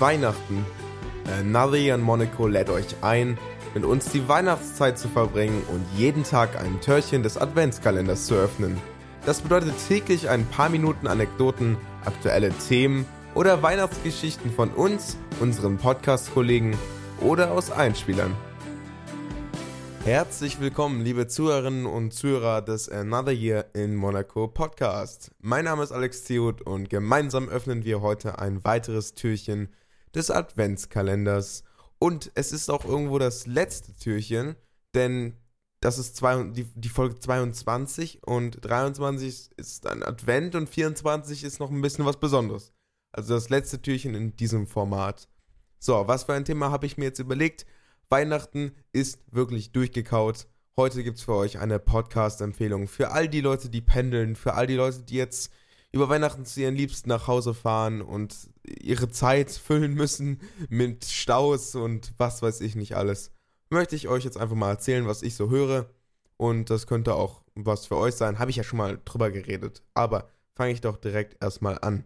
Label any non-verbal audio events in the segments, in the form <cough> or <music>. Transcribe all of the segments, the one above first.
Weihnachten. Navi in Monaco lädt euch ein, mit uns die Weihnachtszeit zu verbringen und jeden Tag ein Türchen des Adventskalenders zu öffnen. Das bedeutet täglich ein paar Minuten Anekdoten, aktuelle Themen oder Weihnachtsgeschichten von uns, unseren Podcast-Kollegen oder aus Einspielern. Herzlich willkommen, liebe Zuhörerinnen und Zuhörer des Another Year in Monaco Podcast. Mein Name ist Alex Theot und gemeinsam öffnen wir heute ein weiteres Türchen des Adventskalenders. Und es ist auch irgendwo das letzte Türchen, denn das ist zwei, die, die Folge 22 und 23 ist ein Advent und 24 ist noch ein bisschen was Besonderes. Also das letzte Türchen in diesem Format. So, was für ein Thema habe ich mir jetzt überlegt? Weihnachten ist wirklich durchgekaut. Heute gibt es für euch eine Podcast-Empfehlung für all die Leute, die pendeln, für all die Leute, die jetzt über Weihnachten zu ihren Liebsten nach Hause fahren und ihre Zeit füllen müssen mit Staus und was weiß ich nicht alles. Möchte ich euch jetzt einfach mal erzählen, was ich so höre. Und das könnte auch was für euch sein. Habe ich ja schon mal drüber geredet. Aber fange ich doch direkt erstmal an.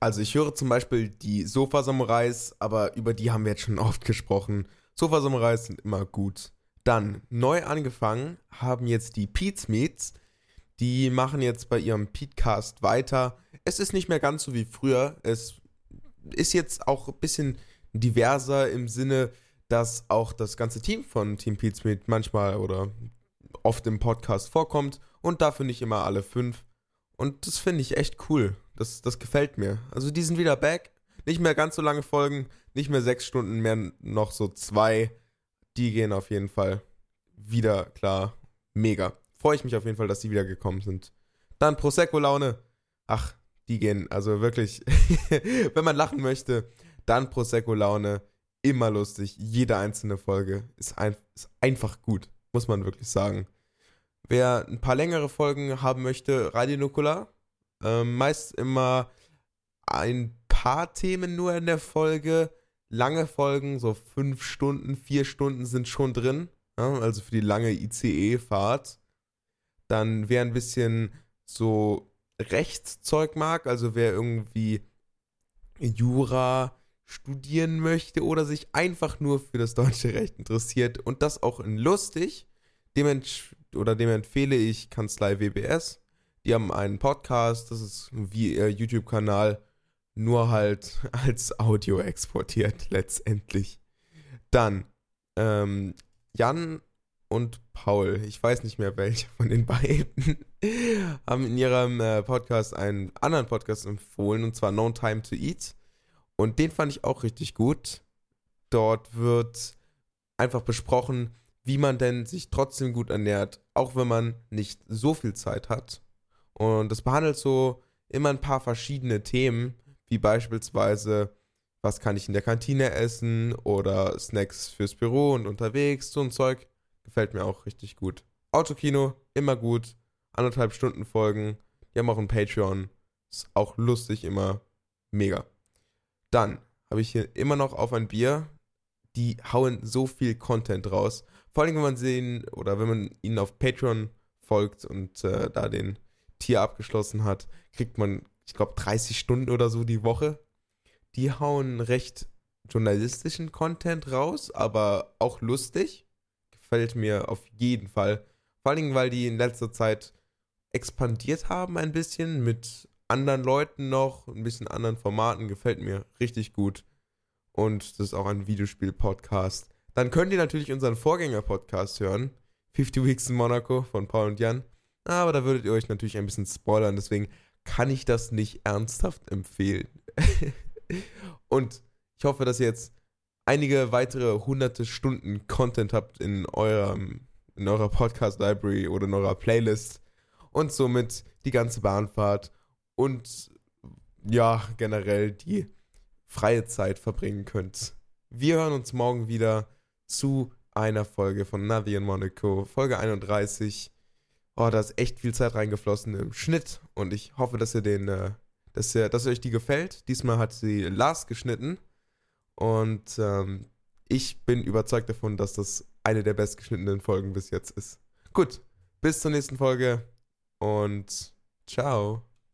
Also ich höre zum Beispiel die Sofa-Samurais, aber über die haben wir jetzt schon oft gesprochen. Sofa-Samurais sind immer gut. Dann, neu angefangen haben jetzt die Pete's Meets. Die machen jetzt bei ihrem Petecast weiter. Es ist nicht mehr ganz so wie früher. Es ist jetzt auch ein bisschen diverser im Sinne, dass auch das ganze Team von Team Pete's Meet manchmal oder oft im Podcast vorkommt und dafür nicht immer alle fünf. Und das finde ich echt cool. Das, das gefällt mir. Also die sind wieder back. Nicht mehr ganz so lange Folgen, nicht mehr sechs Stunden, mehr noch so zwei. Die gehen auf jeden Fall wieder klar. Mega. Freue ich mich auf jeden Fall, dass die wieder gekommen sind. Dann Prosecco-Laune. Ach, die gehen also wirklich, <laughs> wenn man lachen möchte, dann Prosecco-Laune. Immer lustig. Jede einzelne Folge ist, ein, ist einfach gut, muss man wirklich sagen. Wer ein paar längere Folgen haben möchte, Radio Nukular. Ähm, meist immer ein paar Themen nur in der Folge. Lange Folgen, so fünf Stunden, vier Stunden sind schon drin. Ja, also für die lange ICE-Fahrt. Dann wer ein bisschen so Rechtszeug mag, also wer irgendwie Jura studieren möchte oder sich einfach nur für das deutsche Recht interessiert und das auch in lustig, dem oder dem empfehle ich Kanzlei WBS. Die haben einen Podcast, das ist wie ihr YouTube-Kanal nur halt <laughs> als Audio exportiert letztendlich. Dann ähm, Jan und Paul, ich weiß nicht mehr welcher von den beiden, <laughs> haben in ihrem äh, Podcast einen anderen Podcast empfohlen und zwar No Time to Eat. Und den fand ich auch richtig gut. Dort wird einfach besprochen, wie man denn sich trotzdem gut ernährt, auch wenn man nicht so viel Zeit hat. Und das behandelt so immer ein paar verschiedene Themen wie beispielsweise, was kann ich in der Kantine essen oder Snacks fürs Büro und unterwegs, so ein Zeug. Gefällt mir auch richtig gut. Autokino, immer gut. Anderthalb Stunden Folgen. Die haben auch ein Patreon. Ist auch lustig, immer mega. Dann habe ich hier immer noch auf ein Bier. Die hauen so viel Content raus. Vor allem, wenn man sehen oder wenn man ihnen auf Patreon folgt und äh, da den Tier abgeschlossen hat, kriegt man ich glaube, 30 Stunden oder so die Woche. Die hauen recht journalistischen Content raus, aber auch lustig. Gefällt mir auf jeden Fall. Vor allen Dingen, weil die in letzter Zeit expandiert haben ein bisschen mit anderen Leuten noch, ein bisschen anderen Formaten. Gefällt mir richtig gut. Und das ist auch ein Videospiel-Podcast. Dann könnt ihr natürlich unseren Vorgänger-Podcast hören. 50 Weeks in Monaco von Paul und Jan. Aber da würdet ihr euch natürlich ein bisschen spoilern. Deswegen kann ich das nicht ernsthaft empfehlen. <laughs> und ich hoffe, dass ihr jetzt einige weitere hunderte Stunden Content habt in eurem in eurer Podcast Library oder in eurer Playlist und somit die ganze Bahnfahrt und ja, generell die freie Zeit verbringen könnt. Wir hören uns morgen wieder zu einer Folge von Navi in Monaco, Folge 31 oh, da ist echt viel Zeit reingeflossen im Schnitt und ich hoffe, dass ihr den, äh, dass ihr, dass euch die gefällt. Diesmal hat sie Lars geschnitten und ähm, ich bin überzeugt davon, dass das eine der bestgeschnittenen Folgen bis jetzt ist. Gut, bis zur nächsten Folge und ciao.